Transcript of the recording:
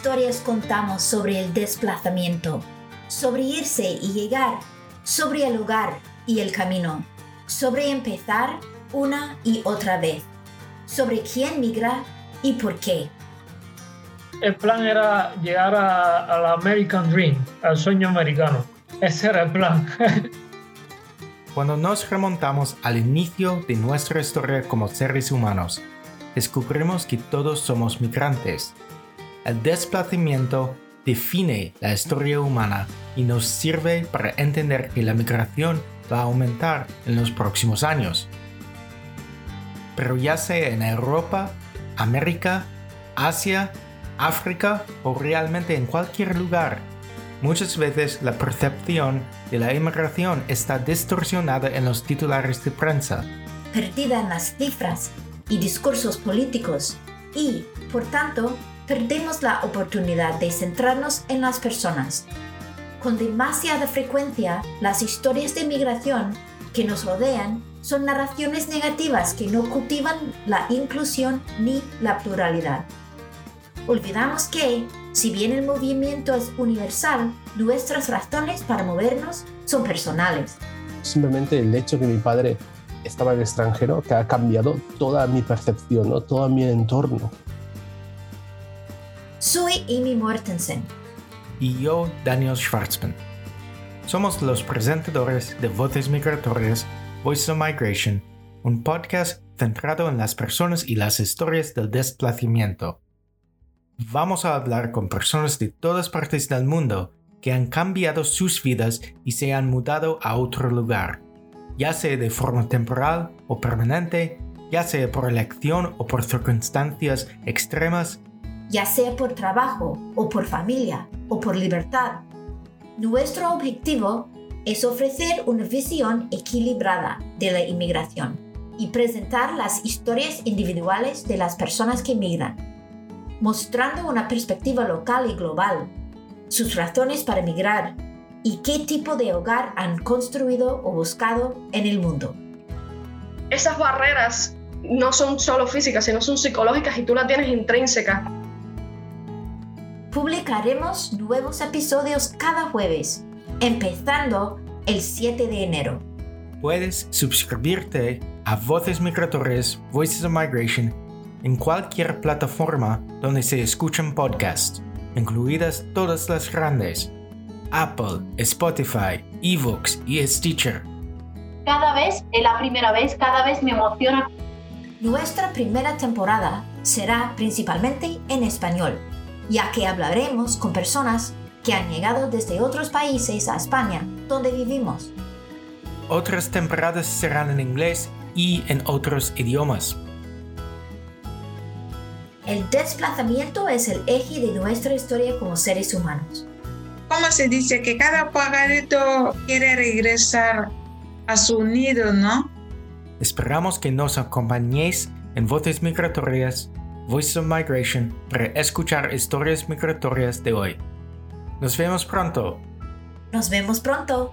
historias contamos sobre el desplazamiento, sobre irse y llegar, sobre el hogar y el camino, sobre empezar una y otra vez, sobre quién migra y por qué. El plan era llegar al American Dream, al sueño americano. Ese era el plan. Cuando nos remontamos al inicio de nuestra historia como seres humanos, descubrimos que todos somos migrantes. El desplazamiento define la historia humana y nos sirve para entender que la migración va a aumentar en los próximos años. Pero ya sea en Europa, América, Asia, África o realmente en cualquier lugar, muchas veces la percepción de la inmigración está distorsionada en los titulares de prensa. Perdida en las cifras y discursos políticos y, por tanto, perdemos la oportunidad de centrarnos en las personas. Con demasiada frecuencia, las historias de migración que nos rodean son narraciones negativas que no cultivan la inclusión ni la pluralidad. Olvidamos que, si bien el movimiento es universal, nuestras razones para movernos son personales. Simplemente el hecho que mi padre estaba en extranjero que ha cambiado toda mi percepción, ¿no? todo mi entorno. Soy Amy Mortensen. Y yo, Daniel Schwartzman. Somos los presentadores de Voces Migratorias, Voices of Migration, un podcast centrado en las personas y las historias del desplazamiento. Vamos a hablar con personas de todas partes del mundo que han cambiado sus vidas y se han mudado a otro lugar ya sea de forma temporal o permanente, ya sea por elección o por circunstancias extremas, ya sea por trabajo o por familia o por libertad. Nuestro objetivo es ofrecer una visión equilibrada de la inmigración y presentar las historias individuales de las personas que migran, mostrando una perspectiva local y global, sus razones para emigrar y qué tipo de hogar han construido o buscado en el mundo. Esas barreras no son solo físicas, sino son psicológicas y tú las tienes intrínsecas. Publicaremos nuevos episodios cada jueves, empezando el 7 de enero. Puedes suscribirte a Voces Migratorias, Voices of Migration, en cualquier plataforma donde se escuchan podcasts, incluidas todas las grandes Apple, Spotify, eBooks y Stitcher. Cada vez, es la primera vez, cada vez me emociona. Nuestra primera temporada será principalmente en español, ya que hablaremos con personas que han llegado desde otros países a España, donde vivimos. Otras temporadas serán en inglés y en otros idiomas. El desplazamiento es el eje de nuestra historia como seres humanos. ¿cómo se dice? Que cada pajarito quiere regresar a su nido, ¿no? Esperamos que nos acompañéis en Voces Migratorias, Voices of Migration, para escuchar historias migratorias de hoy. Nos vemos pronto. Nos vemos pronto.